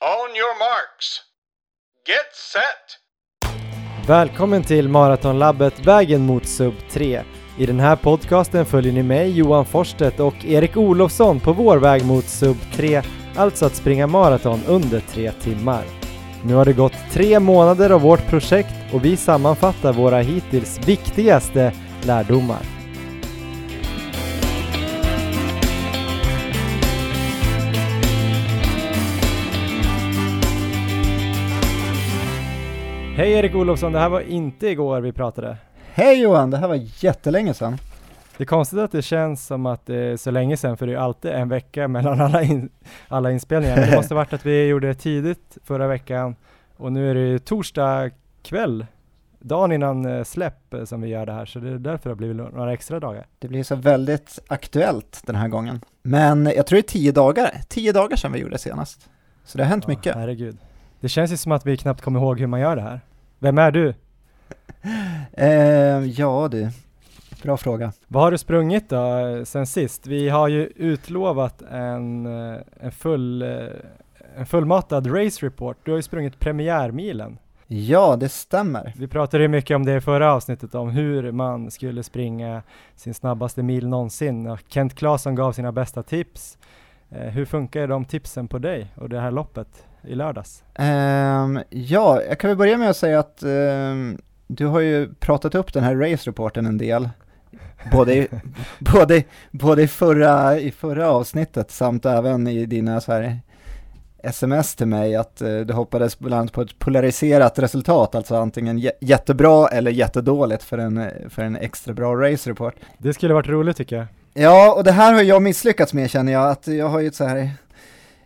On your marks. Get set! Välkommen till Maratonlabbet Vägen mot Sub 3. I den här podcasten följer ni mig, Johan Forsstedt och Erik Olofsson på vår väg mot Sub 3, alltså att springa maraton under tre timmar. Nu har det gått tre månader av vårt projekt och vi sammanfattar våra hittills viktigaste lärdomar. Hej Erik Olofsson, det här var inte igår vi pratade. Hej Johan, det här var jättelänge sedan. Det är konstigt att det känns som att det är så länge sedan, för det är alltid en vecka mellan alla, in, alla inspelningar. Men det måste varit att vi gjorde det tidigt förra veckan och nu är det ju torsdag kväll, dagen innan eh, släpp eh, som vi gör det här, så det är därför det har blivit några extra dagar. Det blir så väldigt aktuellt den här gången. Men jag tror det är tio dagar, tio dagar sedan vi gjorde det senast. Så det har hänt Ja, mycket. Herregud. Det känns ju som att vi knappt kommer ihåg hur man gör det här. Vem är du? Eh, ja du, bra fråga. Vad har du sprungit då eh, sen sist? Vi har ju utlovat en, eh, en, full, eh, en fullmatad race report. Du har ju sprungit premiärmilen. Ja, det stämmer. Vi pratade ju mycket om det i förra avsnittet, om hur man skulle springa sin snabbaste mil någonsin. Kent Claesson gav sina bästa tips. Hur funkar de tipsen på dig och det här loppet i lördags? Ehm, ja, jag kan väl börja med att säga att ehm, du har ju pratat upp den här race-reporten en del. Både i, både, både i, förra, i förra avsnittet samt även i dina så här sms till mig att eh, du hoppades bland annat på ett polariserat resultat, alltså antingen jä- jättebra eller jättedåligt för en, för en extra bra race-report. Det skulle varit roligt tycker jag. Ja, och det här har jag misslyckats med känner jag, att jag har ju ett så här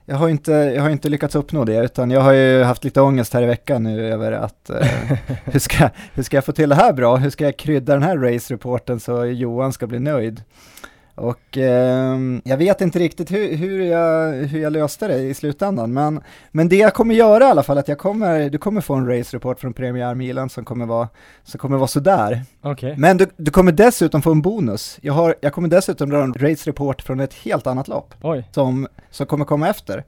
jag har, inte, jag har inte lyckats uppnå det, utan jag har ju haft lite ångest här i veckan nu över att eh, hur, ska, hur ska jag få till det här bra? Hur ska jag krydda den här race-reporten så Johan ska bli nöjd? Och eh, jag vet inte riktigt hur, hur, jag, hur jag löste det i slutändan, men, men det jag kommer göra i alla fall, att jag kommer, du kommer få en race-report från premiärmilen som kommer vara, som kommer vara sådär. Okej. Men du, du kommer dessutom få en bonus. Jag, har, jag kommer dessutom dra en race-report från ett helt annat lopp Oj. som, som kommer komma efter.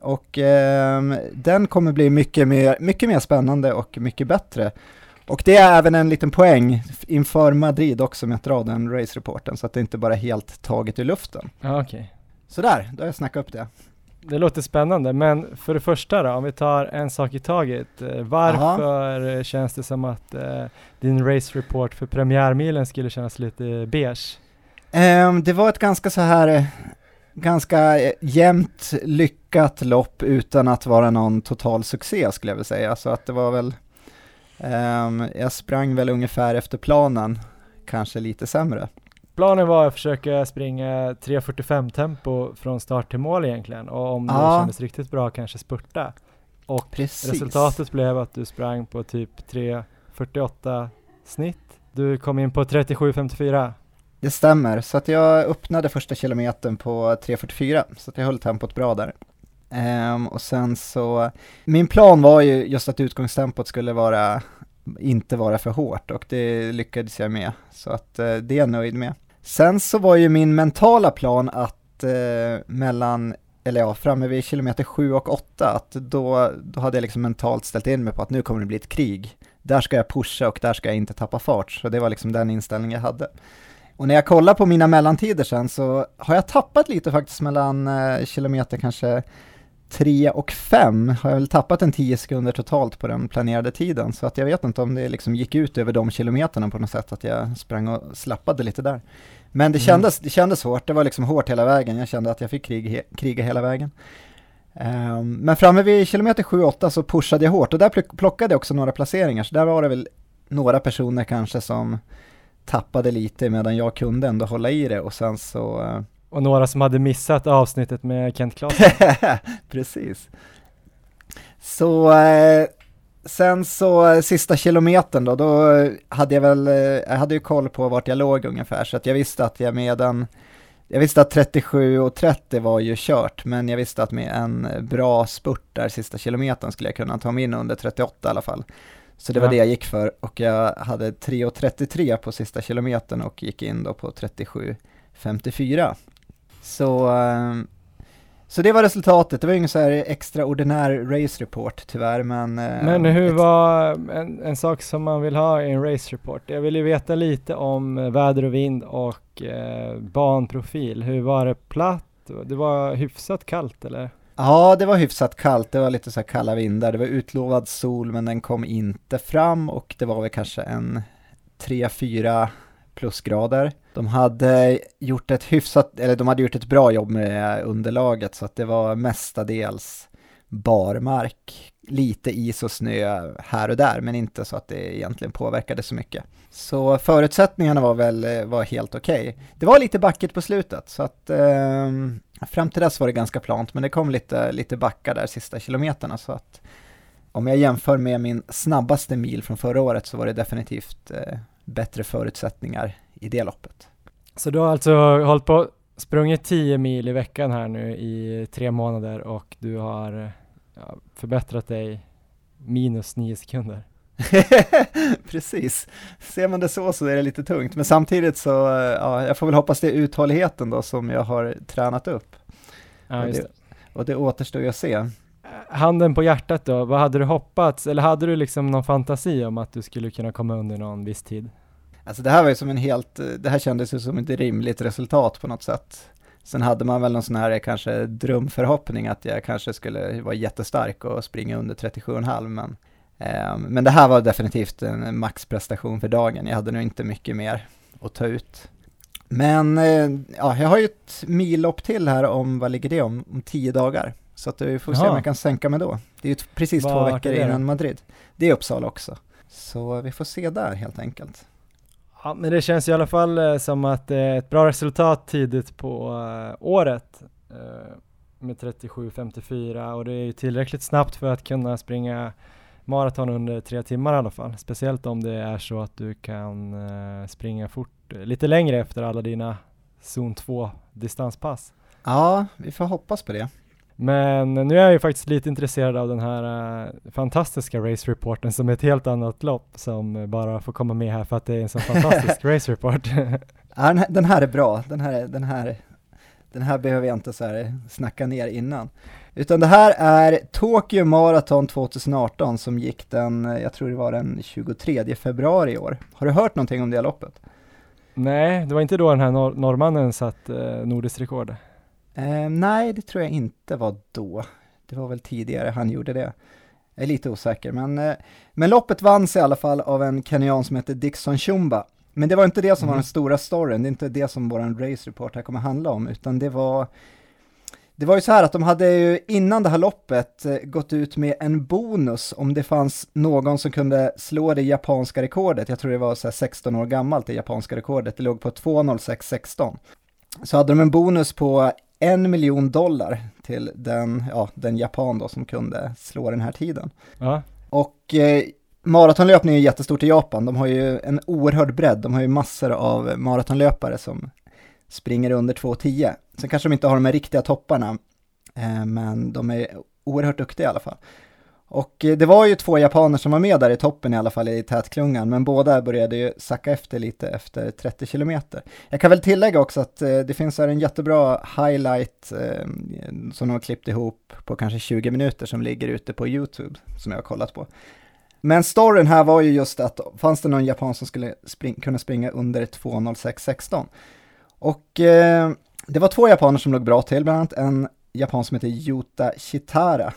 Och ehm, den kommer bli mycket mer, mycket mer spännande och mycket bättre. Och det är även en liten poäng inför Madrid också med att dra den race-reporten, så att det inte bara är helt taget ur luften. Ja, okej. Sådär, då har jag snackat upp det. Det låter spännande, men för det första då, om vi tar en sak i taget. eh, Varför eh, känns det som att eh, din race report för premiärmilen skulle kännas lite beige? Ehm, det var ett ganska så här, eh, ganska eh, jämnt lyckat lopp utan att vara någon total succé skulle jag vilja säga. Så att det var väl, jag sprang väl ungefär efter planen, kanske lite sämre. Planen var att försöka springa 3.45 tempo från start till mål egentligen och om det Ja. kändes riktigt bra kanske spurta. Och Precis. resultatet blev att du sprang på typ 3.48 snitt. Du kom in på 37.54. Det stämmer, så att jag öppnade första kilometern på 3.44, så att jag höll tempot bra där. Um, och sen så, min plan var ju just att utgångstempot skulle vara, inte vara för hårt och det lyckades jag med, så att uh, det är jag nöjd med. Sen så var ju min mentala plan att uh, mellan, eller ja, framme vid kilometer 7 och 8, att då, då hade jag liksom mentalt ställt in mig på att nu kommer det bli ett krig. Där ska jag pusha och där ska jag inte tappa fart, så det var liksom den inställning jag hade. Och när jag kollar på mina mellantider sen så har jag tappat lite faktiskt mellan eh, kilometer kanske 3 och 5 har jag väl tappat en 10 sekunder totalt på den planerade tiden. Så att jag vet inte om det liksom gick ut över de kilometerna på något sätt, att jag sprang och slappade lite där. Men det Mm. kändes, det kändes hårt, det var liksom hårt hela vägen. Jag kände att jag fick krig, he, kriga hela vägen. Ehm, men framme vid kilometer 7-8 så pushade jag hårt och där plock- plockade jag också några placeringar. Så där var det väl några personer kanske som tappade lite medan jag kunde ändå hålla i det och sen så eh, Och några som hade missat avsnittet med Kent Claesson. Precis. Så eh, sen så sista kilometern då, då hade jag väl, eh, jag hade ju koll på vart jag låg ungefär så att jag visste att jag med en, jag visste att 37 och 30 var ju kört men jag visste att med en bra spurt där sista kilometern skulle jag kunna ta mig in under 38 i alla fall. Så det var Ja. det jag gick för och jag hade 3.33 på sista kilometern och gick in då på 37.54. Så eh, Så det var resultatet, det var ingen så här extraordinär race report tyvärr men... eh, Men hur var en, en sak som man vill ha i en race report? Jag vill ju veta lite om eh, väder och vind och eh, banprofil. Hur var det platt? Det var hyfsat kallt eller? Ja, det var hyfsat kallt, det var lite så här kalla vindar, det var utlovad sol men den kom inte fram och det var väl kanske en 3-4 plusgrader. De hade gjort ett hyfsat, eller de hade gjort ett bra jobb med underlaget så att det var mestadels barmark, lite is och snö här och där men inte så att det egentligen påverkade så mycket. Så förutsättningarna var väl var helt okej. Det var lite backigt på slutet så att eh, fram till dess var det ganska plant men det kom lite, lite backar där sista kilometerna så att om jag jämför med min snabbaste mil från förra året så var det definitivt eh, bättre förutsättningar i det loppet. Så du har alltså hållit på sprungit 10 mil i veckan här nu i tre månader och du har ja, förbättrat dig minus 9 sekunder. Precis, ser man det så så är det lite tungt men samtidigt så, eh, ja, jag får väl hoppas det är uthålligheten då som jag har tränat upp Ja, Och det. och det återstår ju att se. Handen på hjärtat då, vad hade du hoppats? Eller hade du liksom någon fantasi om att du skulle kunna komma under någon viss tid? Alltså det här var ju som en helt, det här kändes ju som ett rimligt resultat på något sätt. Sen hade man väl någon sån här eh, kanske drömförhoppning att jag kanske skulle vara jättestark och springa under 37,5 men eh, men det här var definitivt en maxprestation för dagen. Jag hade nog inte mycket mer att ta ut. Men eh, ja, jag har ju ett millopp till här om, vad ligger det om, om tio dagar. Så att vi får se Jaha. om jag kan sänka mig då. Det är ju precis två Vart är veckor innan Madrid. Det är Uppsala också. Så vi får se där helt enkelt. Ja, men det känns i alla fall eh, som att det är ett bra resultat tidigt på eh, året eh, med 37.54 och det är ju tillräckligt snabbt för att kunna springa maraton under tre timmar i alla fall. Speciellt om det är så att du kan eh, springa fort eh, lite längre efter alla dina zon 2 distanspass. Ja, vi får hoppas på det. Men nu är jag ju faktiskt lite intresserad av den här eh, fantastiska race reporten som är ett helt annat lopp som bara får komma med här för att det är en så fantastisk race report. Ja, den, här, är bra, den här, är- den här, den här behöver jag inte så här snacka ner innan. Utan det här är Tokyo Marathon 2018 som gick den, jag tror det var den 23 februari i år. Har du hört någonting om det loppet? Nej, det var inte då den här nor- norrmannen satt eh, nordiskt rekord. Eh, nej, det tror jag inte var då. Det var väl tidigare han gjorde det. Jag är lite osäker, men, eh, men loppet vanns i alla fall av en kenyan som heter Dixon Chumba. Men det var inte det som var Mhm. den stora storyn, det är inte det som vår race report här kommer handla om, utan det var det var ju så här att de hade ju innan det här loppet eh, gått ut med en bonus om det fanns någon som kunde slå det japanska rekordet. Jag tror det var så här 16 år gammalt, det japanska rekordet. Det låg på 2.06.16. Så hade de en bonus på en miljon dollar till den, ja, den japan då som kunde slå den här tiden. Ja, Och eh, maratonlöpning är jättestort i Japan. De har ju en oerhörd bredd. De har ju massor av maratonlöpare som springer under 2.10. Sen kanske de inte har de här riktiga topparna, eh, men de är oerhört duktiga i alla fall. Och eh, det var ju två japaner som var med där i toppen i alla fall i tätklungan, men båda började ju sacka efter lite efter 30 kilometer. Jag kan väl tillägga också att eh, det finns här en jättebra highlight eh, som de har klippt ihop på kanske 20 minuter som ligger ute på YouTube som jag har kollat på. Men storyn här var ju just att fanns det någon japan som skulle spring, kunna springa under 2.06.16 och eh, det var två japaner som låg bra till, bland annat en japan som heter Yuta Shitara.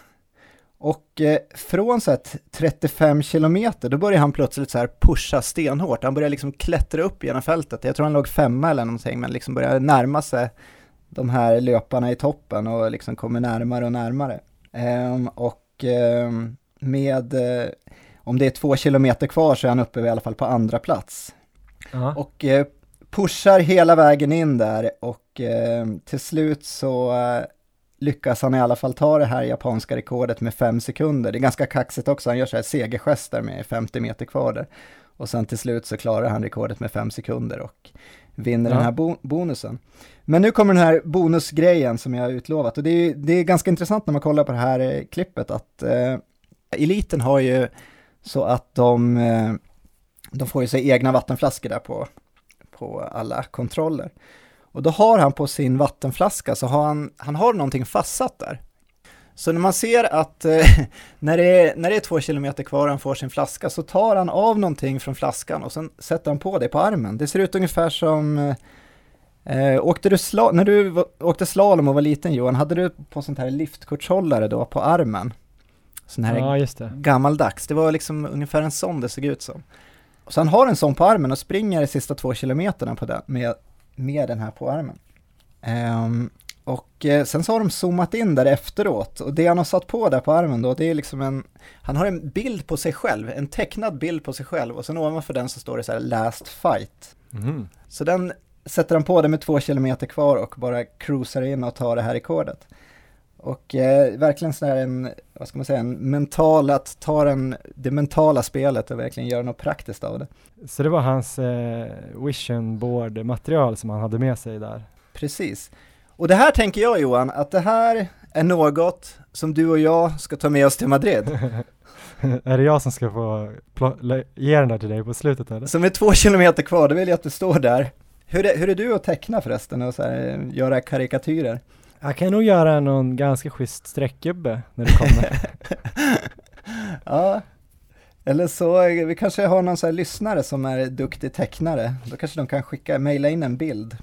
Och eh, från så här 35 kilometer, då började han plötsligt så här pusha stenhårt. Han började liksom klättra upp genom fältet. Jag tror han låg femma eller någonting, men liksom började närma sig de här löparna i toppen och liksom kommer närmare och närmare. Ehm, och ehm, med, eh, om det är två kilometer kvar så är han uppe i alla fall på andra plats. ja. Och eh, pushar hela vägen in där och eh, till slut så lyckas han i alla fall ta det här japanska rekordet med fem sekunder. Det är ganska kaxigt också, han gör så här segergester med 50 meter kvar där. Och sen till slut så klarar han rekordet med fem sekunder och vinner Ja. den här bo- bonusen. Men nu kommer den här bonusgrejen som jag har utlovat och det är, det är ganska intressant när man kollar på det här eh, klippet att eh, eliten har ju så att de, eh, de får ju sig egna vattenflaskor där på, på alla kontroller. Och då har han på sin vattenflaska, så har han, han har någonting fastsatt där. Så när man ser att eh, när, det är, när det är två kilometer kvar och han får sin flaska så tar han av någonting från flaskan och sen sätter han på det på armen. Det ser ut ungefär som eh, Eh, åkte du sla- när du åkte slalom och var liten Johan, hade du på sånt här liftkortshållare då på armen? Sån här Ja, just det. gammaldags, det var liksom ungefär en sån det såg ut som. Så han har en sån på armen och springer de sista två kilometerna på den, med, med den här på armen. Ehm, och eh, sen så har de zoomat in där efteråt och det han har satt på där på armen då, det är liksom en, han har en bild på sig själv, en tecknad bild på sig själv och sen ovanför den så står det så här last fight. Mhm. Så den sätter han på det med två kilometer kvar och bara cruisar in och tar det här rekordet. Och eh, verkligen sådär en, vad ska man säga, en mental, att ta den, det mentala spelet och verkligen göra något praktiskt av det. Så det var hans eh, vision board material som han hade med sig där. Precis. Och det här tänker jag Johan, att det här är något som du och jag ska ta med oss till Madrid. är det jag som ska få ge den där till dig på slutet eller? Som är två kilometer kvar, då vill jag att du står där. Hur är, hur är du att teckna förresten och så här, göra karikatyrer? Jag kan nog göra någon ganska schysst streckgubbe när du kommer. Ja, eller så, vi kanske har någon så här lyssnare som är duktig tecknare. Då kanske de kan skicka, mejla in en bild.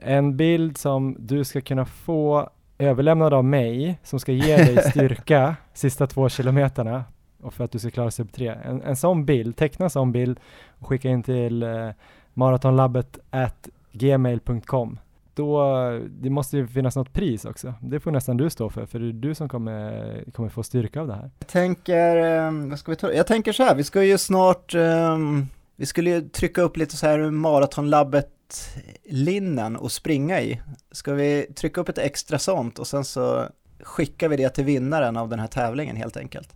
en bild som du ska kunna få överlämnad av mig som ska ge dig styrka sista två kilometerna och för att du ska klara sub 3. En, en sån bild, teckna en sån bild och skicka in till eh, maratonlabbet at gmail.com. Då, det måste ju finnas något pris också. Det får nästan du stå för, för det är du som kommer, kommer få styrka av det här. Jag tänker, eh, vad ska vi ta? Jag tänker så här, vi ska ju snart, eh, vi skulle ju trycka upp lite så här maratonlabbet linnen och springa i. Ska vi trycka upp ett extra sånt och sen så skickar vi det till vinnaren av den här tävlingen helt enkelt.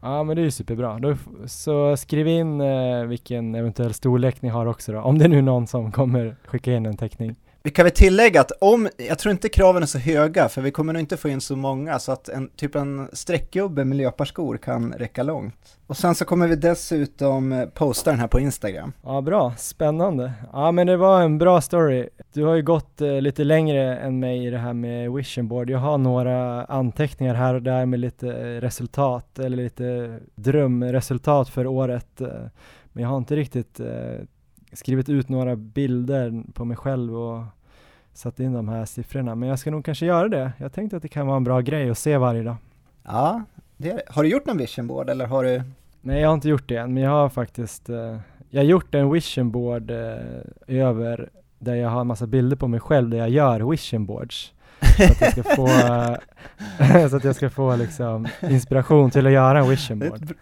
Ja men det är ju superbra. Då, så skriv in eh, vilken eventuell storlek ni har också då, om det är nu någon som kommer skicka in en teckning. Vi kan väl tillägga att om, jag tror inte kraven är så höga, för vi kommer nog inte få in så många, så att en typ en streckgubbe med löparskor kan räcka långt. Och sen så kommer vi dessutom eh, posta den här på Instagram. Ja, bra. Spännande. Ja, men det var en bra story. Du har ju gått eh, lite längre än mig i det här med vision board. Jag har några anteckningar här och där med lite eh, resultat eller lite drömresultat för året. Eh, men jag har inte riktigt eh, skrivit ut några bilder på mig själv och satt in de här siffrorna. Men jag ska nog kanske göra det. Jag tänkte att det kan vara en bra grej att se varje dag. Ja, det är. Har du gjort någon vision board eller har du? Nej, jag har inte gjort det än, men jag har faktiskt eh, Jag har gjort en vision board eh, över där jag har en massa bilder på mig själv där jag gör vision boards. Så att jag ska få, så att jag ska få liksom inspiration till att göra en vision Det är, board. ett,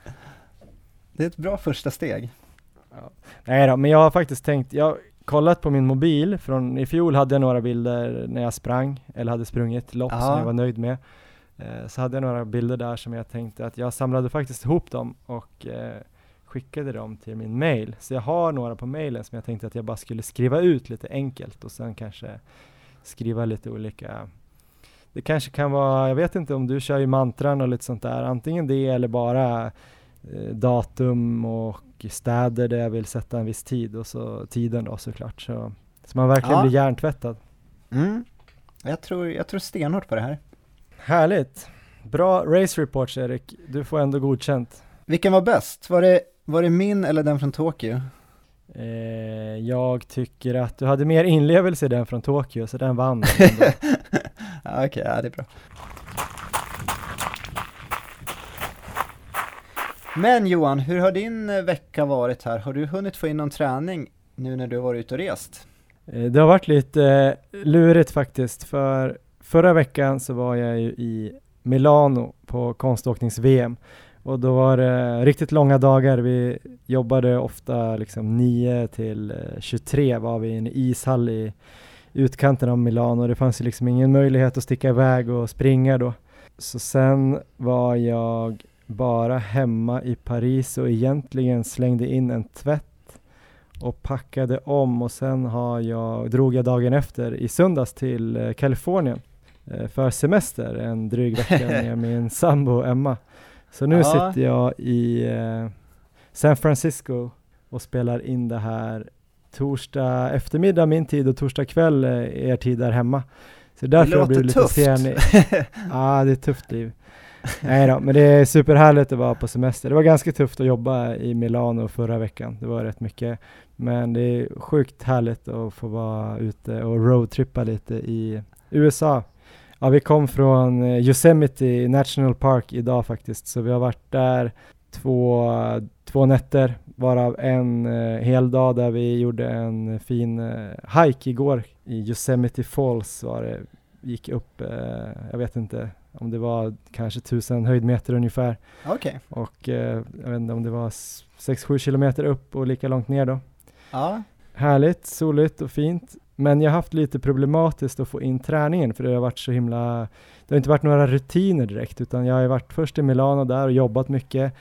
det är ett bra första steg. Nej då, men jag har faktiskt tänkt, jag har kollat på min mobil från i fjol hade jag några bilder när jag sprang, eller hade sprungit lopp som Ja. jag var nöjd med. Eh, så hade jag några bilder där som jag tänkte att jag samlade faktiskt ihop dem och eh, skickade dem till min mail. Så jag har några på mailen som jag tänkte att jag bara skulle skriva ut lite enkelt och sen kanske skriva lite olika det kanske kan vara, jag vet inte om du kör ju mantran och lite sånt där, antingen det eller bara datum och städer där jag vill sätta en viss tid och så tiden då såklart. Så, så man verkligen Ja. blir hjärntvättad. Mm. Jag, tror, jag tror stenhårt på det här. Härligt! Bra race reports Erik, du får ändå godkänt. Vilken var bäst? Var det, var det min eller den från Tokyo? Eh, jag tycker att du hade mer inlevelse i den från Tokyo, så den vann. Okej, ja, det är bra. Men Johan, hur har din eh, vecka varit här? Har du hunnit få in någon träning nu när du har varit ute och rest? Eh, det har varit lite eh, lurigt faktiskt, för förra veckan så var jag ju i Milano på konståknings-VM och då var det riktigt långa dagar. Vi jobbade ofta liksom 9 till 23 var vi i en ishall i utkanten av Milano. Det fanns ju liksom ingen möjlighet att sticka iväg och springa då. Så sen var jag bara hemma i Paris och egentligen slängde in en tvätt och packade om och sen har jag, drog jag dagen efter i söndags till eh, Kalifornien eh, för semester en dryg vecka med min sambo Emma. Så nu Ja. sitter jag i eh, San Francisco och spelar in det här torsdag eftermiddag min tid och torsdag kväll er tid där hemma. Så därför det har jag blivit lite tufft. sen. Ja, det är ett tufft liv. Nej då, men det är superhärligt att vara på semester. Det var ganska tufft att jobba i Milano förra veckan. Det var rätt mycket. Men det är sjukt härligt att få vara ute och roadtrippa lite i USA. Ja, vi kom från eh, Yosemite National Park idag faktiskt, så vi har varit där två, två nätter, varav en eh, hel dag där vi gjorde en fin eh, hike igår i Yosemite Falls var det. Gick upp, eh, jag vet inte om det var kanske tusen höjdmeter ungefär Okej. och eh, jag vet inte om det var 6-7 kilometer upp och lika långt ner då. Ja. Härligt, soligt och fint. Men jag har haft lite problematiskt att få in träningen för det har varit så himla, det har inte varit några rutiner direkt utan jag har varit först i Milano där och jobbat mycket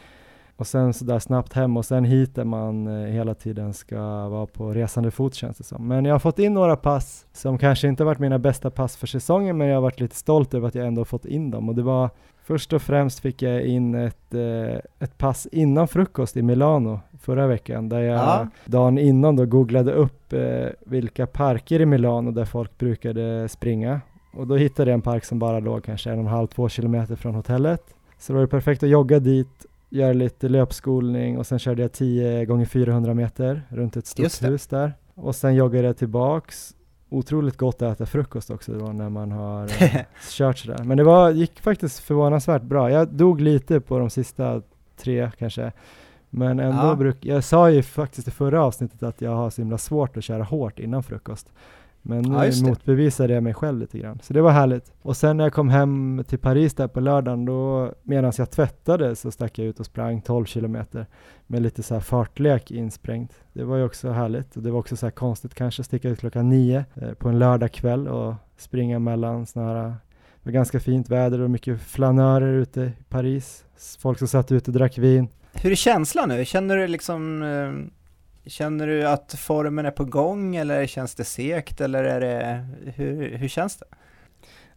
och sen så där snabbt hem och sen hit där man eh, hela tiden ska vara på resande fot känns det som. Men jag har fått in några pass som kanske inte varit mina bästa pass för säsongen men jag har varit lite stolt över att jag ändå fått in dem och det var först och främst fick jag in ett, eh, ett pass innan frukost i Milano förra veckan där jag Ja. dagen innan då googlade upp eh, vilka parker i Milano där folk brukade springa och då hittade jag en park som bara låg kanske en och en halv, två kilometer från hotellet. Så det var det perfekt att jogga dit, göra lite löpskolning och sen körde jag 10 gånger 400 meter runt ett stort hus där. Och sen joggade jag tillbaks. Otroligt gott att äta frukost också då när man har eh, kört sådär. Men det var, gick faktiskt förvånansvärt bra. Jag dog lite på de sista tre kanske. Men ändå Ja. bruk, jag sa ju faktiskt i förra avsnittet att jag har så himla svårt att köra hårt innan frukost. Men Ja, nu det. motbevisade jag mig själv lite grann. Så det var härligt. Och sen när jag kom hem till Paris där på lördagen, då medan jag tvättade så stack jag ut och sprang 12 kilometer med lite så här fartlek insprängt. Det var ju också härligt. Och det var också så här konstigt kanske att sticka ut klockan nio eh, på en lördagkväll och springa mellan såna här det var ganska fint väder och mycket flanörer ute i Paris. Folk som satt ute och drack vin. Hur är känslan nu? Känner du liksom, eh, känner du att formen är på gång eller känns det segt eller är det, hur, hur känns det?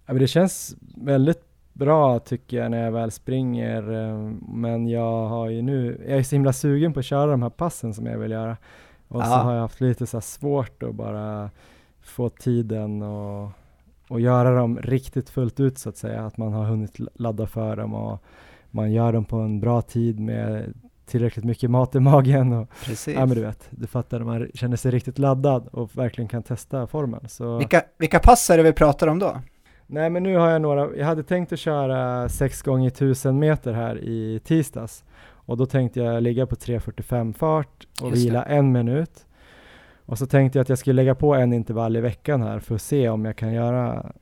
Ja, men det känns väldigt bra tycker jag när jag väl springer. eh, Men jag har ju nu, jag är så himla sugen på att köra de här passen som jag vill göra. Och så Ja. har jag haft lite så svårt att bara få tiden och, och göra dem riktigt fullt ut så att säga. Att man har hunnit ladda för dem och man gör dem på en bra tid med tillräckligt mycket mat i magen och Precis. ja men du vet, du fattar man känner sig riktigt laddad och verkligen kan testa formen. Så Vilka, vilka pass är det vi pratar om då? Nej men nu har jag några, jag hade tänkt att köra 6 gånger 1000 meter här i tisdags och då tänkte jag ligga på 3.45 fart och Just det. vila en minut. Och så tänkte jag att jag skulle lägga på en intervall i veckan här för att se om jag kan göra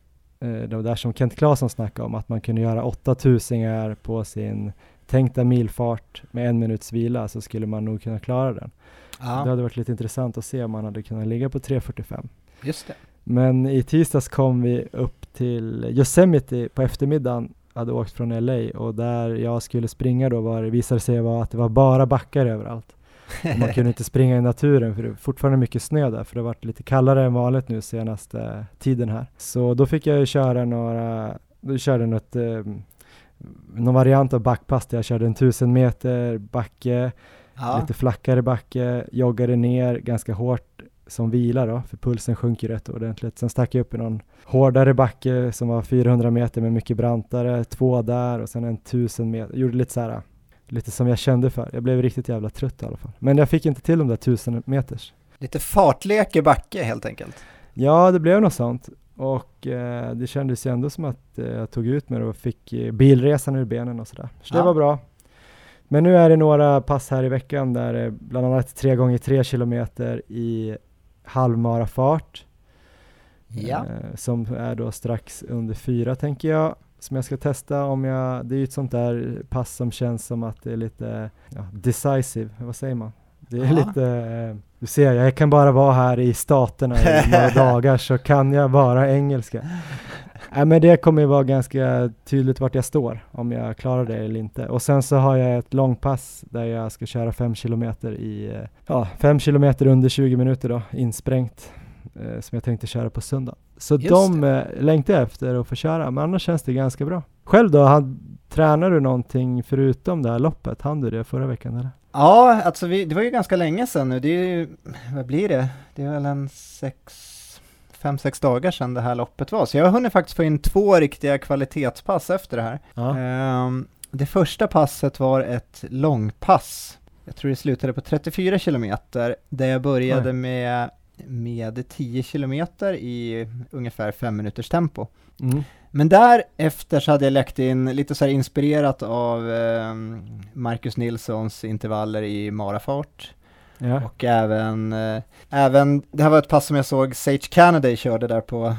eh, det där som Kent Claesson snackade om, att man kunde göra 8000 på sin tänkta milfart med en minuts vila så skulle man nog kunna klara den. Det Ja, hade varit lite intressant att se om man hade kunnat ligga på 3.45. just det. Men i tisdags kom vi upp till Yosemite på eftermiddagen, hade åkt från LA och där jag skulle springa då var, det visade sig vara att det var bara backar överallt. Och man kunde inte springa i naturen för det är fortfarande mycket snö där för det har varit lite kallare än vanligt nu senaste tiden här. Så då fick jag ju köra några, då körde något, eh, någon variant av backpass där jag körde en tusen meter backe, Ja, lite flackare backe, joggade ner ganska hårt som vila då, för pulsen sjunker rätt ordentligt. Sen stack jag upp i någon hårdare backe som var 400 meter med mycket brantare, två där och sen en 1000 meter. Gjorde lite så här, lite som jag kände för. Jag blev riktigt jävla trött i alla fall. Men jag fick inte till de där 1000 meters. lite fartlek i backe helt enkelt. Ja, det blev något sånt. Och eh, det kändes ju ändå som att eh, jag tog ut mig och fick eh, bilresan ur benen och sådär. Så det Ja. var bra. Men nu är det några pass här i veckan där det bland annat 3 gånger 3 kilometer i halvmarafart. Ja, Eh, som är då strax under fyra tänker jag. Som jag ska testa om jag, det är ju ett sånt där pass som känns som att det är lite ja, decisive, vad säger man? Det är Ja. lite, du ser jag kan bara vara här i staterna i några dagar så kan jag bara engelska. Nej men det kommer ju vara ganska tydligt vart jag står om jag klarar det eller inte. Och sen så har jag ett långpass där jag ska köra fem kilometer i, ja fem kilometer under 20 minuter då, insprängt eh, som jag tänkte köra på söndag. Så Just de eh, längtar jag efter att få köra, men annars känns det ganska bra. Själv då, han, tränar du någonting förutom det här loppet? Han du det förra veckan eller? Ja, alltså vi, det var ju ganska länge sedan nu. Det är ju, vad blir det? Det är väl en sex, fem, sex dagar sedan det här loppet var. Så jag har hunnit faktiskt få in två riktiga kvalitetspass efter det här. Ja. Ehm, det första passet var ett långpass. Jag tror det slutade på 34 kilometer, där jag började Oj. med, med 10 kilometer i ungefär fem minuters tempo. Mm. Men därefter så hade jag lagt in lite så inspirerat av ehm, Marcus Nilssons intervaller i marafart. Ja. Och även, eh, även, det här var ett pass som jag såg Sage Kennedy körde där på,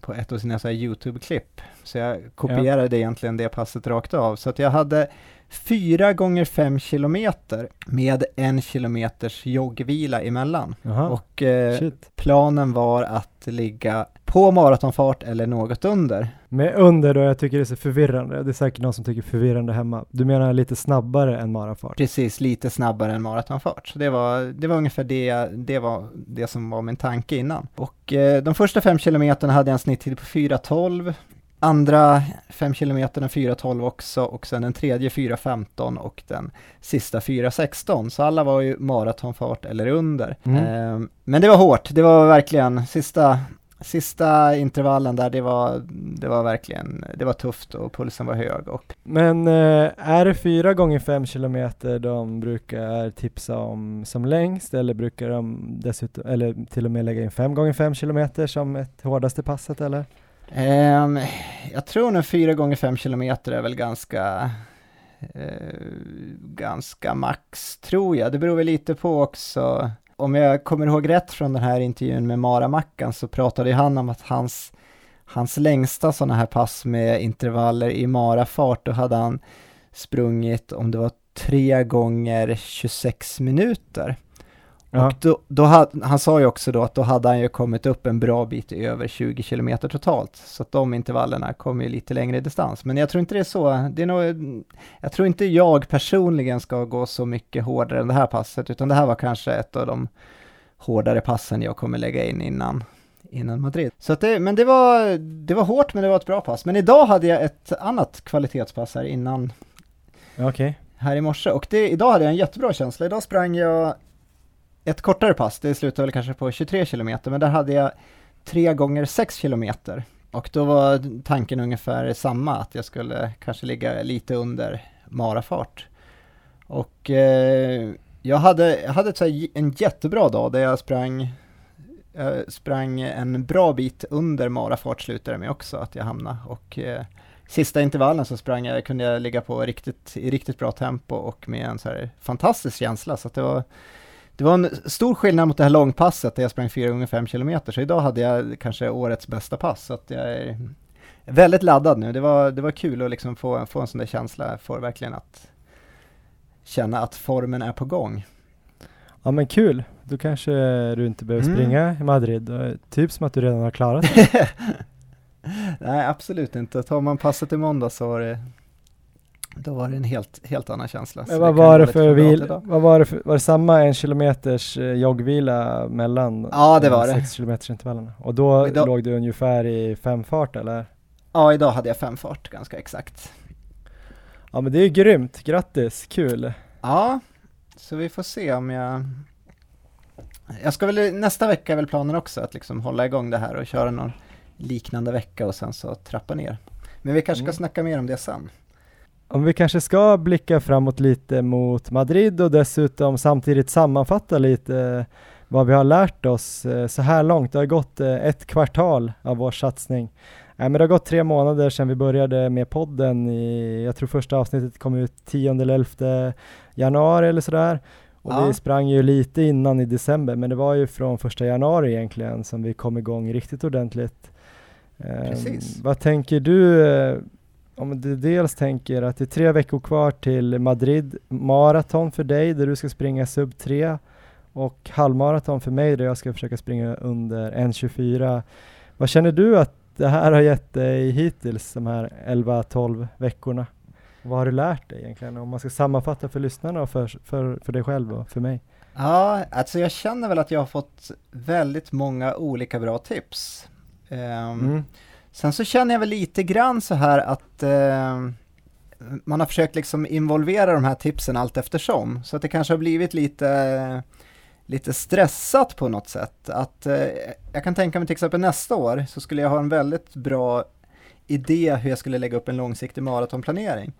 på ett av sina så YouTube-klipp. Så jag kopierade egentligen det passet rakt av. Så att jag hade fyra gånger fem kilometer med en kilometers joggvila emellan. Jaha. Och eh, planen var att ligga på maratonfart eller något under. Med under då, jag tycker det är så förvirrande. Det är säkert någon som tycker förvirrande hemma. Du menar lite snabbare än marafart? Precis, lite snabbare än maratonfart. Så det var, det var ungefär det, det var det som var min tanke innan. Och eh, de första fem kilometerna hade jag en snitttid på 4.12. Andra fem kilometerna 4.12 också och sen den tredje 4.15 och den sista 4.16. Så alla var ju maratonfart eller under. Mm. Eh, men det var hårt, det var verkligen sista Sista intervallen där, det var, det var verkligen, det var tufft och pulsen var hög och Men eh, är det fyra gånger fem kilometer de brukar tipsa om som längst eller brukar de dessutom, eller till och med lägga in fem gånger fem kilometer som ett hårdaste passet eller? Ehm, jag tror nog 4 gånger 5 kilometer är väl ganska, eh, ganska max, tror jag. Det beror väl lite på också. Om jag kommer ihåg rätt från den här intervjun med Mara Mackan så pratade ju han om att hans, hans längsta sådana här pass med intervaller i marafart, då hade han sprungit om det var tre gånger 26 minuter. Ja. Och då, då hade, han sa ju också då att då hade han ju kommit upp en bra bit över 20 kilometer totalt. Så att de intervallerna kommer ju lite längre i distans. Men jag tror inte det är så. Det är nog, jag tror inte jag personligen ska gå så mycket hårdare än det här passet, utan det här var kanske ett av de hårdare passen jag kommer lägga in innan, innan Madrid. Så att det, men det var, det var hårt, men det var ett bra pass. Men idag hade jag ett annat kvalitetspass här innan, Okej. här i morse och det, idag hade jag en jättebra känsla. Idag sprang jag ett kortare pass, det slutade väl kanske på 23 kilometer, men där hade jag tre gånger 6 kilometer. Och då var tanken ungefär samma, att jag skulle kanske ligga lite under marafart. Och eh, jag hade, jag hade ett här, en jättebra dag där jag sprang, jag sprang en bra bit under marafart slutade det med också, att jag hamnade. Och eh, sista intervallen så sprang jag, kunde jag ligga på riktigt, i riktigt bra tempo och med en så här fantastisk känsla. Så att det var, det var en stor skillnad mot det här långpasset där jag sprang 4 gånger 5 kilometer. Så idag hade jag kanske årets bästa pass. Så att jag är väldigt laddad nu. Det var, det var kul att liksom få, få en sån där känsla. Får verkligen att känna att formen är på gång. Ja men kul, då kanske du inte behöver Mm. springa i Madrid. Typ som att du redan har klarat det. Nej, absolut inte. Tar man passet i måndag så var det, då var det en helt, helt annan känsla. Men vad var det för vil, vad var det för, var det samma en kilometers eh, joggvila mellan Ja, det var det. sex kilometers intervallerna? Och då idag- låg du ungefär i fem fart eller? Ja, idag hade jag fem fart ganska exakt. Ja men det är ju grymt, grattis, kul! Ja, så vi får se om jag... Jag ska väl, nästa vecka är väl planen också att liksom hålla igång det här och köra någon liknande vecka och sen så trappa ner. Men vi kanske ska Mm. snacka mer om det sen. Om vi kanske ska blicka framåt lite mot Madrid och dessutom samtidigt sammanfatta lite eh, vad vi har lärt oss eh, så här långt. Det har gått eh, ett kvartal av vår satsning. Nej, men det har gått tre månader sedan vi började med podden. I, jag tror första avsnittet kom ut 10 eller 11 januari eller sådär. Och Ja. vi sprang ju lite innan i december, men det var ju från första januari egentligen som vi kom igång riktigt ordentligt. Ehm, Precis. vad tänker du eh, om du dels tänker att det är tre veckor kvar till Madrid maraton för dig där du ska springa sub 3 och halvmaraton för mig där jag ska försöka springa under 1.24. Vad känner du att det här har gett dig hittills de här 11-12 veckorna? Vad har du lärt dig egentligen? Om man ska sammanfatta för lyssnarna och för, för, för dig själv och för mig. Ja, alltså jag känner väl att jag har fått väldigt många olika bra tips. Ehm, Mm. Sen så känner jag väl lite grann så här att eh, man har försökt liksom involvera de här tipsen allt eftersom, så att det kanske har blivit lite, lite stressat på något sätt. Att, eh, jag kan tänka mig till exempel nästa år så skulle jag ha en väldigt bra idé hur jag skulle lägga upp en långsiktig maratonplanering.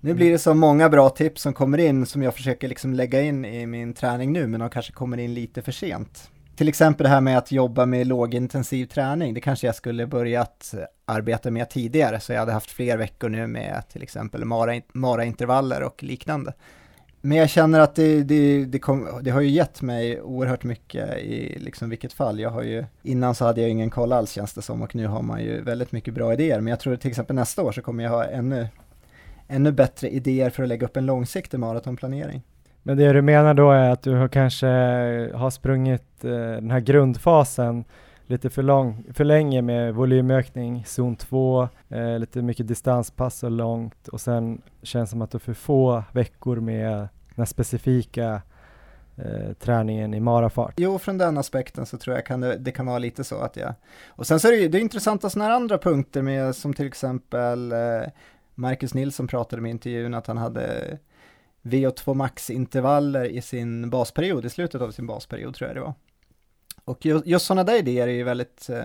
Nu blir det så många bra tips som kommer in som jag försöker liksom lägga in i min träning nu, men de kanske kommer in lite för sent. Till exempel det här med att jobba med lågintensiv träning, det kanske jag skulle börjat arbeta med tidigare, så jag hade haft fler veckor nu med till exempel mara-intervaller mara och liknande. Men jag känner att det, det, det, kom, det, har ju gett mig oerhört mycket i liksom vilket fall. Jag har ju, innan så hade jag ingen koll alls känns det som och nu har man ju väldigt mycket bra idéer. Men jag tror att till exempel nästa år så kommer jag ha ännu, ännu bättre idéer för att lägga upp en långsiktig maratonplanering. Men det du menar då är att du har kanske eh, har sprungit eh, den här grundfasen lite för, lång, för länge med volymökning, zon 2, eh, lite mycket distanspass och långt och sen känns det som att du har för få veckor med den specifika eh, träningen i marafart. Jo, från den aspekten så tror jag kan det, det kan vara lite så att jag... Och sen så är det ju det är intressanta sådana här andra punkter med som till exempel eh, Marcus Nilsson pratade med i intervjun att han hade VO2 max-intervaller i sin basperiod, i slutet av sin basperiod tror jag det var. Och just, just sådana där idéer är ju väldigt, eh,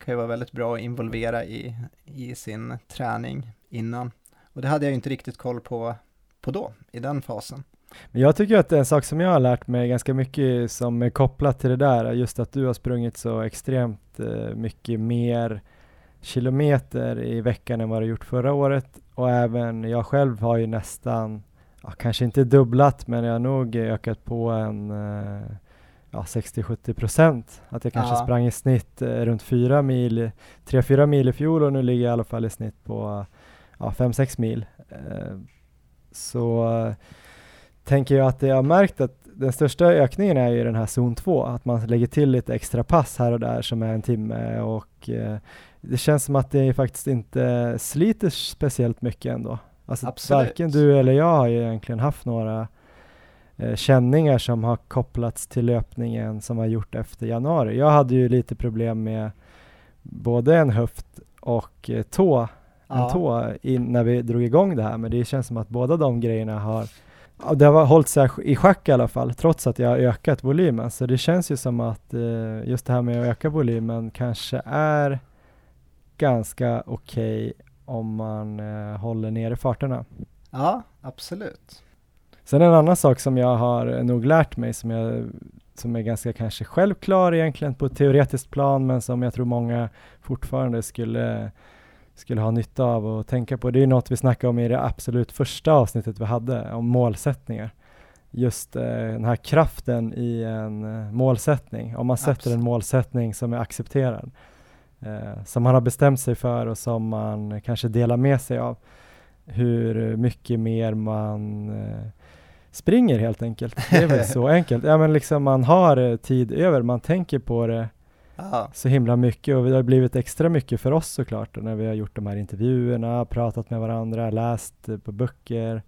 kan ju vara väldigt bra att involvera i, i sin träning innan. Och det hade jag ju inte riktigt koll på, på då, i den fasen. Men jag tycker att det är en sak som jag har lärt mig ganska mycket som är kopplat till det där, just att du har sprungit så extremt eh, mycket mer kilometer i veckan än vad du gjort förra året och även jag själv har ju nästan ja, kanske inte dubblat, men jag har nog ökat på en eh, ja, 60-70 procent. Att jag kanske ja. sprang i snitt eh, runt 4 mil, 3-4 mil i fjol och nu ligger jag i alla fall i snitt på ja, 5-6 mil. Eh, så tänker jag att jag har märkt att den största ökningen är ju den här zon 2, att man lägger till lite extra pass här och där som är en timme och det känns som att det faktiskt inte sliter speciellt mycket ändå. Alltså Absolut. varken du eller jag har ju egentligen haft några eh, känningar som har kopplats till löpningen som har gjort efter januari. Jag hade ju lite problem med både en höft och eh, tå, ja. en tå in, när vi drog igång det här, men det känns som att båda de grejerna har det har hållit sig i schack i alla fall, trots att jag har ökat volymen. Så det känns ju som att eh, just det här med att öka volymen kanske är ganska okej okay om man eh, håller nere farterna. Ja, absolut. Sen en annan sak som jag har nog lärt mig som, jag, som är ganska kanske självklar egentligen på ett teoretiskt plan men som jag tror många fortfarande skulle, skulle ha nytta av och tänka på. Det är något vi snackade om i det absolut första avsnittet vi hade om målsättningar. Just eh, den här kraften i en eh, målsättning. Om man sätter absolut. en målsättning som är accepterad eh, som man har bestämt sig för och som man kanske delar med sig av. Hur mycket mer man eh, springer helt enkelt. Det är väl så enkelt. Ja men liksom man har eh, tid över, man tänker på det Aha. så himla mycket och det har blivit extra mycket för oss såklart när vi har gjort de här intervjuerna, pratat med varandra, läst eh, på böcker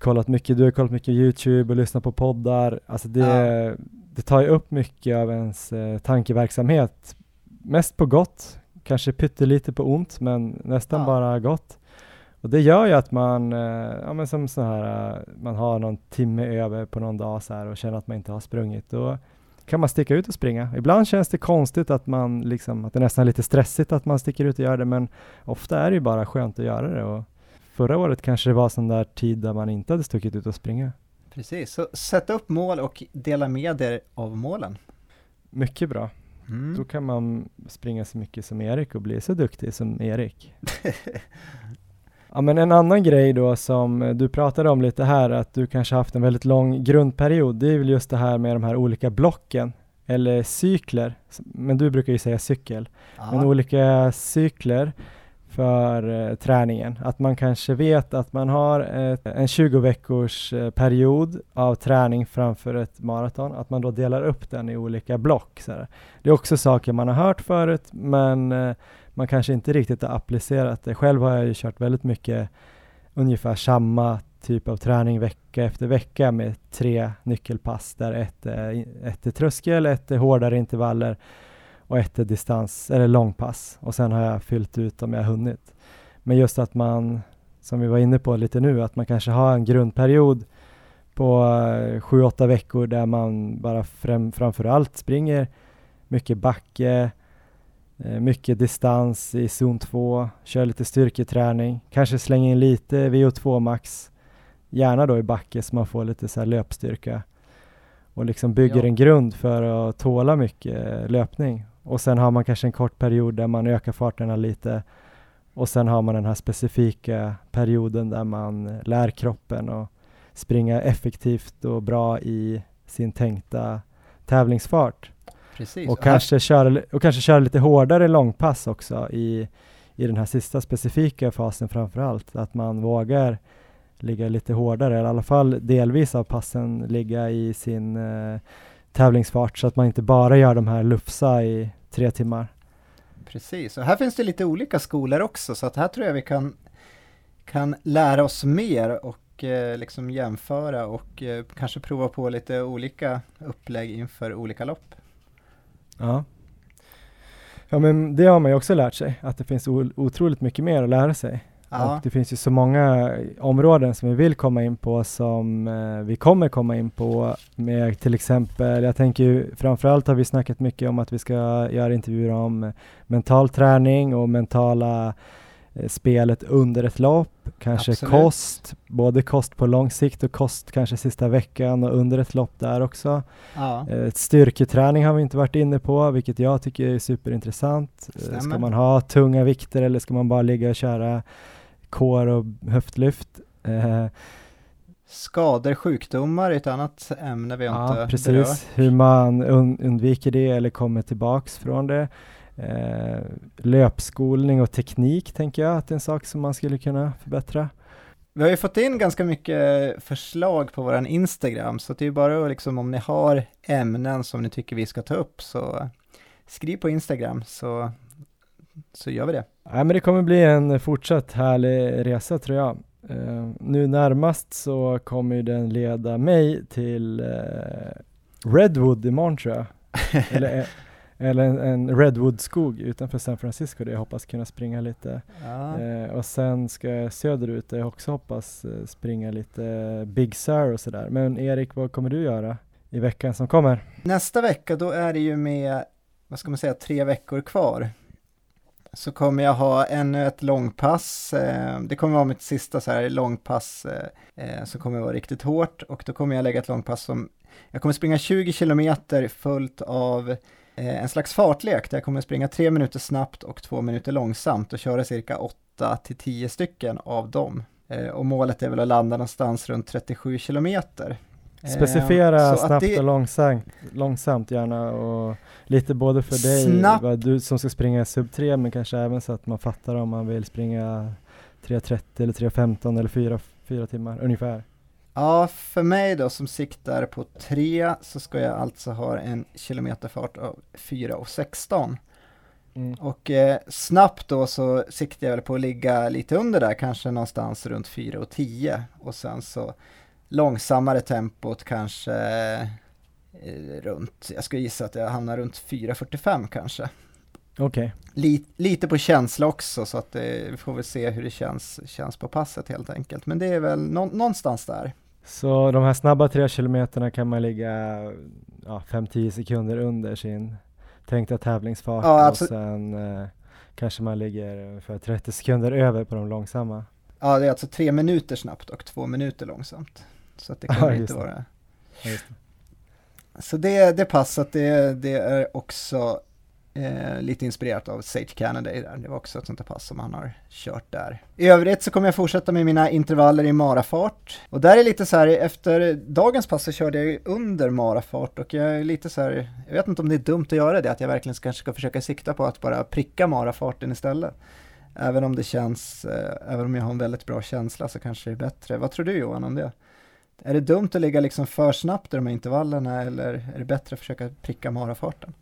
kollat mycket, du har kollat mycket Youtube och lyssnat på poddar. Alltså det, ja. det tar ju upp mycket av ens eh, tankeverksamhet mest på gott, kanske pyttelite på ont, men nästan ja. bara gott. Och det gör ju att man, eh, ja men som så här, eh, man har någon timme över på någon dag så här och känner att man inte har sprungit. Då kan man sticka ut och springa. Ibland känns det konstigt att man liksom, att det nästan är lite stressigt att man sticker ut och gör det, men ofta är det ju bara skönt att göra det. Och förra året kanske det var sån där tid där man inte hade stuckit ut och springa. Precis, så sätta upp mål och dela med er av målen. Mycket bra. Mm. Då kan man springa så mycket som Erik och bli så duktig som Erik. ja, men en annan grej då som du pratade om lite här, att du kanske haft en väldigt lång grundperiod, det är väl just det här med de här olika blocken eller cykler, men du brukar ju säga cykel, ja. men olika cykler för eh, träningen. Att man kanske vet att man har ett, en 20 veckors eh, period av träning framför ett maraton, att man då delar upp den i olika block. Så Det är också saker man har hört förut, men eh, man kanske inte riktigt har applicerat det. Själv har jag ju kört väldigt mycket ungefär samma typ av träning vecka efter vecka med tre nyckelpass där ett, ett är tröskel, ett är hårdare intervaller och ett är distans eller långpass och sen har jag fyllt ut om jag hunnit. Men just att man, som vi var inne på lite nu, att man kanske har en grundperiod på eh, sju, åtta veckor där man bara fram, framför allt springer mycket backe, eh, mycket distans i zon 2, kör lite styrketräning, kanske slänger in lite VO2 max, gärna då i backe så man får lite så här löpstyrka och liksom bygger ja. en grund för att tåla mycket löpning. Och sen har man kanske en kort period där man ökar farterna lite och sen har man den här specifika perioden där man lär kroppen och springa effektivt och bra i sin tänkta tävlingsfart. Precis. Och, kanske köra, och kanske köra lite hårdare långpass också i, i den här sista specifika fasen framför allt. Att man vågar ligga lite hårdare, eller i alla fall delvis av passen ligga i sin eh, tävlingsfart så att man inte bara gör de här lufsa i tre timmar. Precis, och här finns det lite olika skolor också så att här tror jag vi kan, kan lära oss mer och eh, liksom jämföra och eh, kanske prova på lite olika upplägg inför olika lopp. Ja. Ja men det har man ju också lärt sig, att det finns otroligt mycket mer att lära sig. Ja. Och det finns ju så många områden som vi vill komma in på som eh, vi kommer komma in på med till exempel, jag tänker ju framförallt har vi snackat mycket om att vi ska göra intervjuer om mental träning och mentala eh, spelet under ett lopp, kanske Absolut. kost, både kost på lång sikt och kost kanske sista veckan och under ett lopp där också. Ja. Eh, styrketräning har vi inte varit inne på, vilket jag tycker är superintressant. Eh, Stämmer. Ska man ha tunga vikter eller ska man bara ligga och köra kår och höftlyft. Eh, Skador, sjukdomar är ett annat ämne vi har ja, inte precis. berört. Hur man undviker det eller kommer tillbaks från det. Eh, löpskolning och teknik tänker jag att det är en sak som man skulle kunna förbättra. Vi har ju fått in ganska mycket förslag på våran Instagram, så det är bara att liksom om ni har ämnen som ni tycker vi ska ta upp så skriv på Instagram så så gör vi det. Ja, men det kommer bli en fortsatt härlig resa tror jag. Uh, nu närmast så kommer den leda mig till uh, Redwood imorgon tror jag. eller eh, eller en, en Redwood-skog utanför San Francisco där jag hoppas kunna springa lite. Ja. Uh, och sen ska jag söderut där jag också hoppas springa lite Big Sur och sådär. Men Erik, vad kommer du göra i veckan som kommer? Nästa vecka då är det ju med, vad ska man säga, tre veckor kvar så kommer jag ha ännu ett långpass. Eh, det kommer vara mitt sista så här långpass eh, eh, som kommer vara riktigt hårt och då kommer jag lägga ett långpass som jag kommer springa 20 kilometer fullt av en slags fartlek där jag kommer springa tre minuter snabbt och två minuter långsamt och köra cirka 8 till 10 stycken av dem. Och målet är väl att landa någonstans runt 37 kilometer. Specificera snabbt det... och långsamt, långsamt gärna och lite både för dig, snabbt. du som ska springa sub 3 men kanske även så att man fattar om man vill springa 3.30 eller 3.15 eller 4, 4 timmar ungefär. Ja, för mig då som siktar på 3 så ska jag alltså ha en kilometerfart av 4.16. Mm. Och eh, snabbt då så siktar jag väl på att ligga lite under där, kanske någonstans runt 4.10 och sen så långsammare tempot kanske eh, runt, jag skulle gissa att jag hamnar runt 4.45 kanske. Okej. Okay. Lite, lite på känsla också så att det, vi får väl se hur det känns, känns på passet helt enkelt. Men det är väl nå, någonstans där. Så de här snabba tre kilometerna kan man ligga ja, 5-10 sekunder under sin tänkta tävlingsfart ja, och sen eh, kanske man ligger ungefär 30 sekunder över på de långsamma. Ja, det är alltså tre minuter snabbt och två minuter långsamt. Så att det ja, inte vara... Ja, så det, det passat, det, det är också eh, lite inspirerat av Sage Canada där. Det var också ett sånt där pass som han har kört där. I övrigt så kommer jag fortsätta med mina intervaller i marafart. Och där är lite så här, efter dagens pass så körde jag under marafart och jag är lite så här, jag vet inte om det är dumt att göra det, att jag verkligen kanske ska försöka sikta på att bara pricka marafarten istället. Även om det känns, eh, även om jag har en väldigt bra känsla så kanske det är bättre. Vad tror du Johan om det? Är det dumt att ligga liksom för snabbt i de här intervallerna eller är det bättre att försöka pricka marafarten?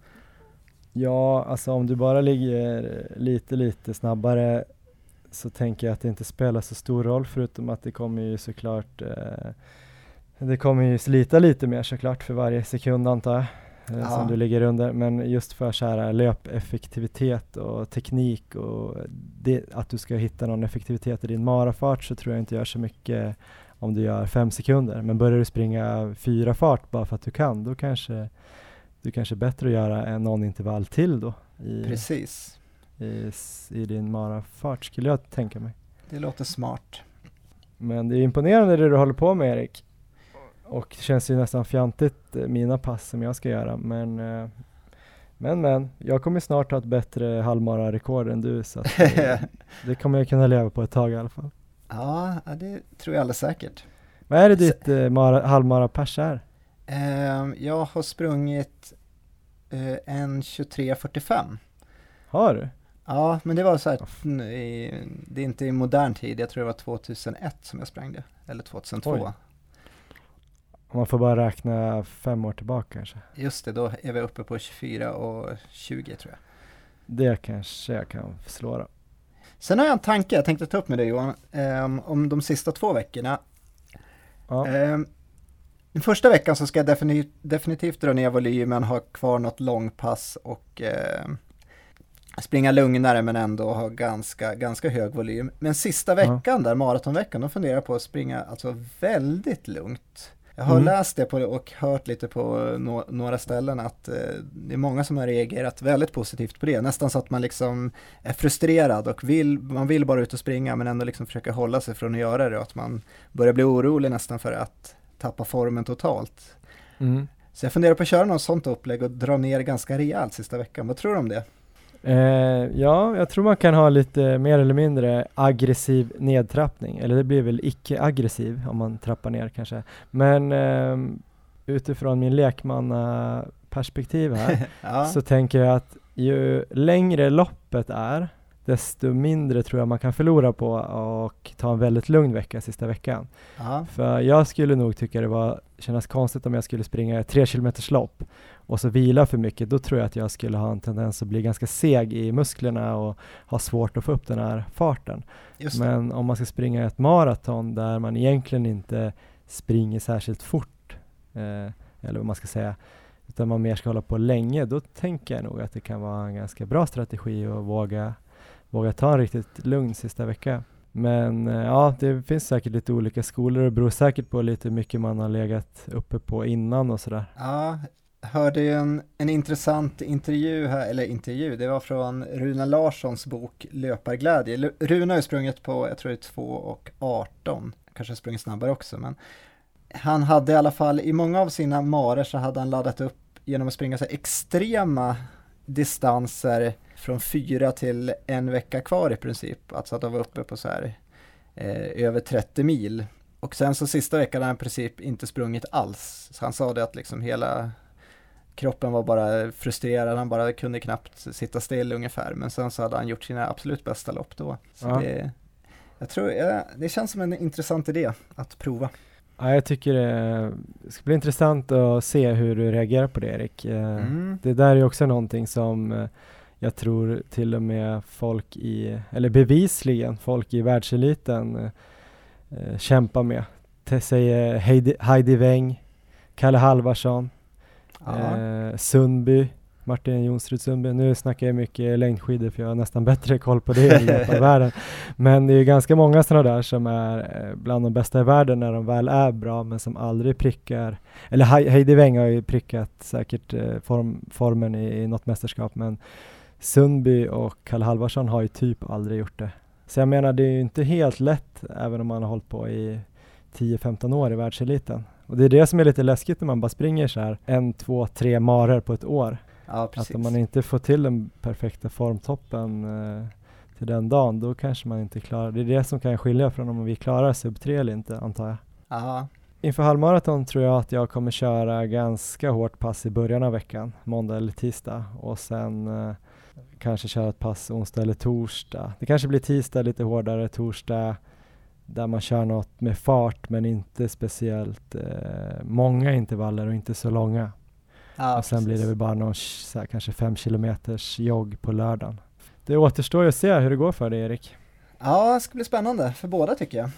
Ja, alltså om du bara ligger lite, lite snabbare så tänker jag att det inte spelar så stor roll förutom att det kommer ju såklart eh, det kommer ju slita lite mer såklart för varje sekund antar jag. eh, Ja. som du ligger under, men just för så här löpeffektivitet och teknik och det, att du ska hitta någon effektivitet i din marafart så tror jag inte gör så mycket om du gör fem sekunder. Men börjar du springa fyra fart bara för att du kan, då kanske du kanske är bättre att göra en någon intervall till då i, Precis, i, i din marafart skulle jag tänka mig. det låter smart. Men det är imponerande det du håller på med Erik. Och det känns ju nästan fjantigt eh, mina pass som jag ska göra men eh, men men, jag kommer snart ha ett bättre halvmara-rekord än du så att, eh, det kommer jag kunna leva på ett tag i alla fall. Ja, det tror jag alldeles säkert. Vad är det ditt eh, mara, halvmara-pers är? Ehm, jag har sprungit eh, en 23.45. Har du? Ja, men det var så här, i, det är inte i modern tid, jag tror det var 2001 som jag sprang det, eller 2002. Oj. Man får bara räkna fem år tillbaka kanske. Just det, då är vi uppe på 24 och 20 tror jag. Det kanske jag kan slå då. Sen har jag en tanke jag tänkte ta upp med dig Johan, ehm, om de sista två veckorna. Ja. Ehm, den första veckan så ska jag defini- definitivt dra ner volymen, ha kvar något långpass och ehm, springa lugnare men ändå ha ganska, ganska hög volym. Men sista Ja. veckan där, maratonveckan, då funderar jag på att springa alltså väldigt lugnt. Jag har Mm. läst det på, och hört lite på nå- några ställen att eh, det är många som har reagerat väldigt positivt på det. Nästan så att man liksom är frustrerad och vill, man vill bara ut och springa men ändå liksom försöka hålla sig från att göra det och att man börjar bli orolig nästan för att tappa formen totalt. Mm. Så jag funderar på att köra något sånt upplägg och dra ner ganska rejält sista veckan. Vad tror du om det? Eh, ja, jag tror man kan ha lite mer eller mindre aggressiv nedtrappning, eller det blir väl icke-aggressiv om man trappar ner kanske. Men ehm, utifrån min lekmannaperspektiv här ja, så tänker jag att ju längre loppet är, desto mindre tror jag man kan förlora på och ta en väldigt lugn vecka sista veckan. ja, För jag skulle nog tycka det var kännas konstigt om jag skulle springa tre kilometers lopp och så vila för mycket. Då tror jag att jag skulle ha en tendens att bli ganska seg i musklerna och ha svårt att få upp den här farten. Men om man ska springa ett maraton där man egentligen inte springer särskilt fort, eh, eller vad man ska säga, utan man mer ska hålla på länge, då tänker jag nog att det kan vara en ganska bra strategi att våga, våga ta en riktigt lugn sista vecka. Men eh, ja, det finns säkert lite olika skolor och det beror säkert på lite hur mycket man har legat uppe på innan och sådär. Ja, hörde ju en, en intressant intervju här, eller intervju, det var från Runa Larssons bok Löparglädje. Runa har ju sprungit på, jag tror det är 2 och 18, kanske sprungit snabbare också, men han hade i alla fall, i många av sina marer så hade han laddat upp genom att springa så här extrema distanser från fyra till en vecka kvar i princip. Alltså att han var uppe på så här eh, över 30 mil. Och sen så sista veckan har han i princip inte sprungit alls. Så han sa det att liksom hela kroppen var bara frustrerad, han bara kunde knappt sitta still ungefär. Men sen så hade han gjort sina absolut bästa lopp då. Så Ja. det, jag tror, ja, det känns som en intressant idé att prova. Ja, jag tycker det ska bli intressant att se hur du reagerar på det Erik. Eh, Mm. Det där är också någonting som eh, jag tror till och med folk i, eller bevisligen folk i världseliten eh, kämpar med. Det säger Heidi, Heidi Weng, Kalle Halvarsson, eh, Sundby, Martin Jonsrud Sundby. Nu snackar jag mycket längdskidor för jag har nästan bättre koll på det i världen. Men det är ganska många sådana där som är eh, bland de bästa i världen när de väl är bra men som aldrig prickar, eller Hei- Heidi Weng har ju prickat säkert eh, form, formen i, i något mästerskap men Sundby och Kalle Halvarsson har ju typ aldrig gjort det. Så jag menar det är ju inte helt lätt även om man har hållit på i 10-15 år i världseliten. Och det är det som är lite läskigt när man bara springer så här en, två, tre marer på ett år. Ja, Att om man inte får till den perfekta formtoppen eh, till den dagen, då kanske man inte klarar det. är det som kan skilja från om vi klarar sub 3 eller inte, antar jag. Ja, Inför halvmaraton tror jag att jag kommer köra ganska hårt pass i början av veckan, måndag eller tisdag och sen eh, kanske köra ett pass onsdag eller torsdag. Det kanske blir tisdag lite hårdare, torsdag där man kör något med fart men inte speciellt eh, många intervaller och inte så långa. Ja och sen blir det precis. väl bara någon här, kanske fem kilometers jogg på lördagen. Det återstår ju att se hur det går för dig Erik. Ja, det ska bli spännande för båda tycker jag.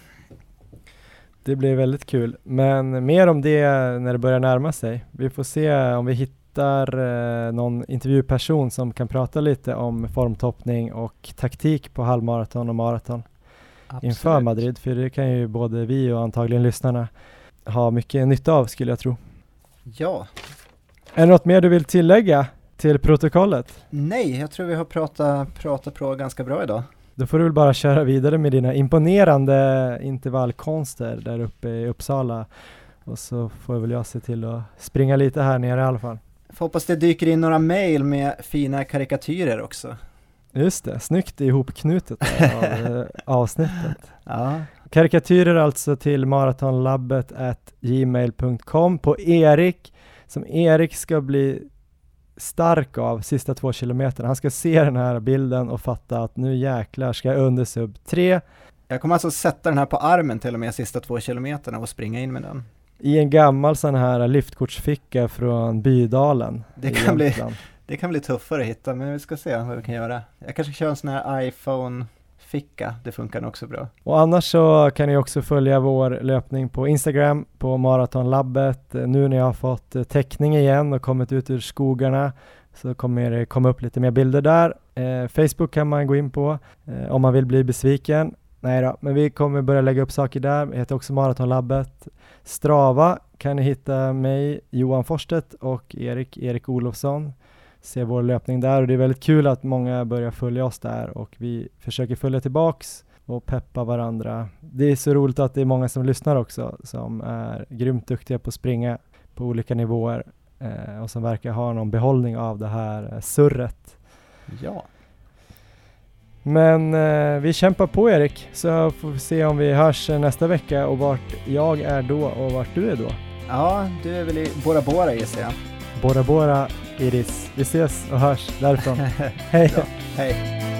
Det blir väldigt kul, men mer om det när det börjar närma sig. Vi får se om vi hit, hittar eh, någon intervjuperson som kan prata lite om formtoppning och taktik på halvmaraton och maraton inför Madrid, för det kan ju både vi och antagligen lyssnarna ha mycket nytta av skulle jag tro. Ja. Är det något mer du vill tillägga till protokollet? Nej, jag tror vi har pratat, pratat på ganska bra idag. Då får du väl bara köra vidare med dina imponerande intervallkonster där uppe i Uppsala och så får väl jag se till att springa lite här nere i alla fall. Får hoppas det dyker in några mail med fina karikatyrer också. Just det, snyggt ihopknutet av eh, avsnittet. Ja, Karikatyrer alltså till maratonlabbet at gmail.com på Erik, som Erik ska bli stark av sista två kilometerna. Han ska se den här bilden och fatta att nu jäklar ska jag under sub 3 jag kommer alltså sätta den här på armen till och med sista två kilometerna och springa in med den. i en gammal sån här liftkortsficka från Bydalen. Det kan bli-. Det kan bli tuffare att hitta, men vi ska se vad vi kan göra. Jag kanske kör en sån här Ficka, det funkar nog också bra. Och annars så kan ni också följa vår löpning på Instagram på Maratonlabbet. Nu när jag har fått eh, täckning igen och kommit ut ur skogarna så kommer det komma upp lite mer bilder där. Eh, Facebook kan man gå in på eh, om man vill bli besviken. Nej då, men vi kommer börja lägga upp saker där. Jag heter också Maratonlabbet. Strava kan ni hitta mig, Johan Forsstedt och Erik, Erik Olofsson. Se vår löpning där och det är väldigt kul att många börjar följa oss där och vi försöker följa tillbaks och peppa varandra. Det är så roligt att det är många som lyssnar också som är grymt duktiga på att springa på olika nivåer eh, och som verkar ha någon behållning av det här eh, surret. Ja, Men eh, vi kämpar på Erik så får vi se om vi hörs eh, nästa vecka och vart jag är då och vart du är då. ja du är väl i Bora Bora gissar jag. Bora Bora, Iris. Vi ses och hörs därifrån. Hej! Hej!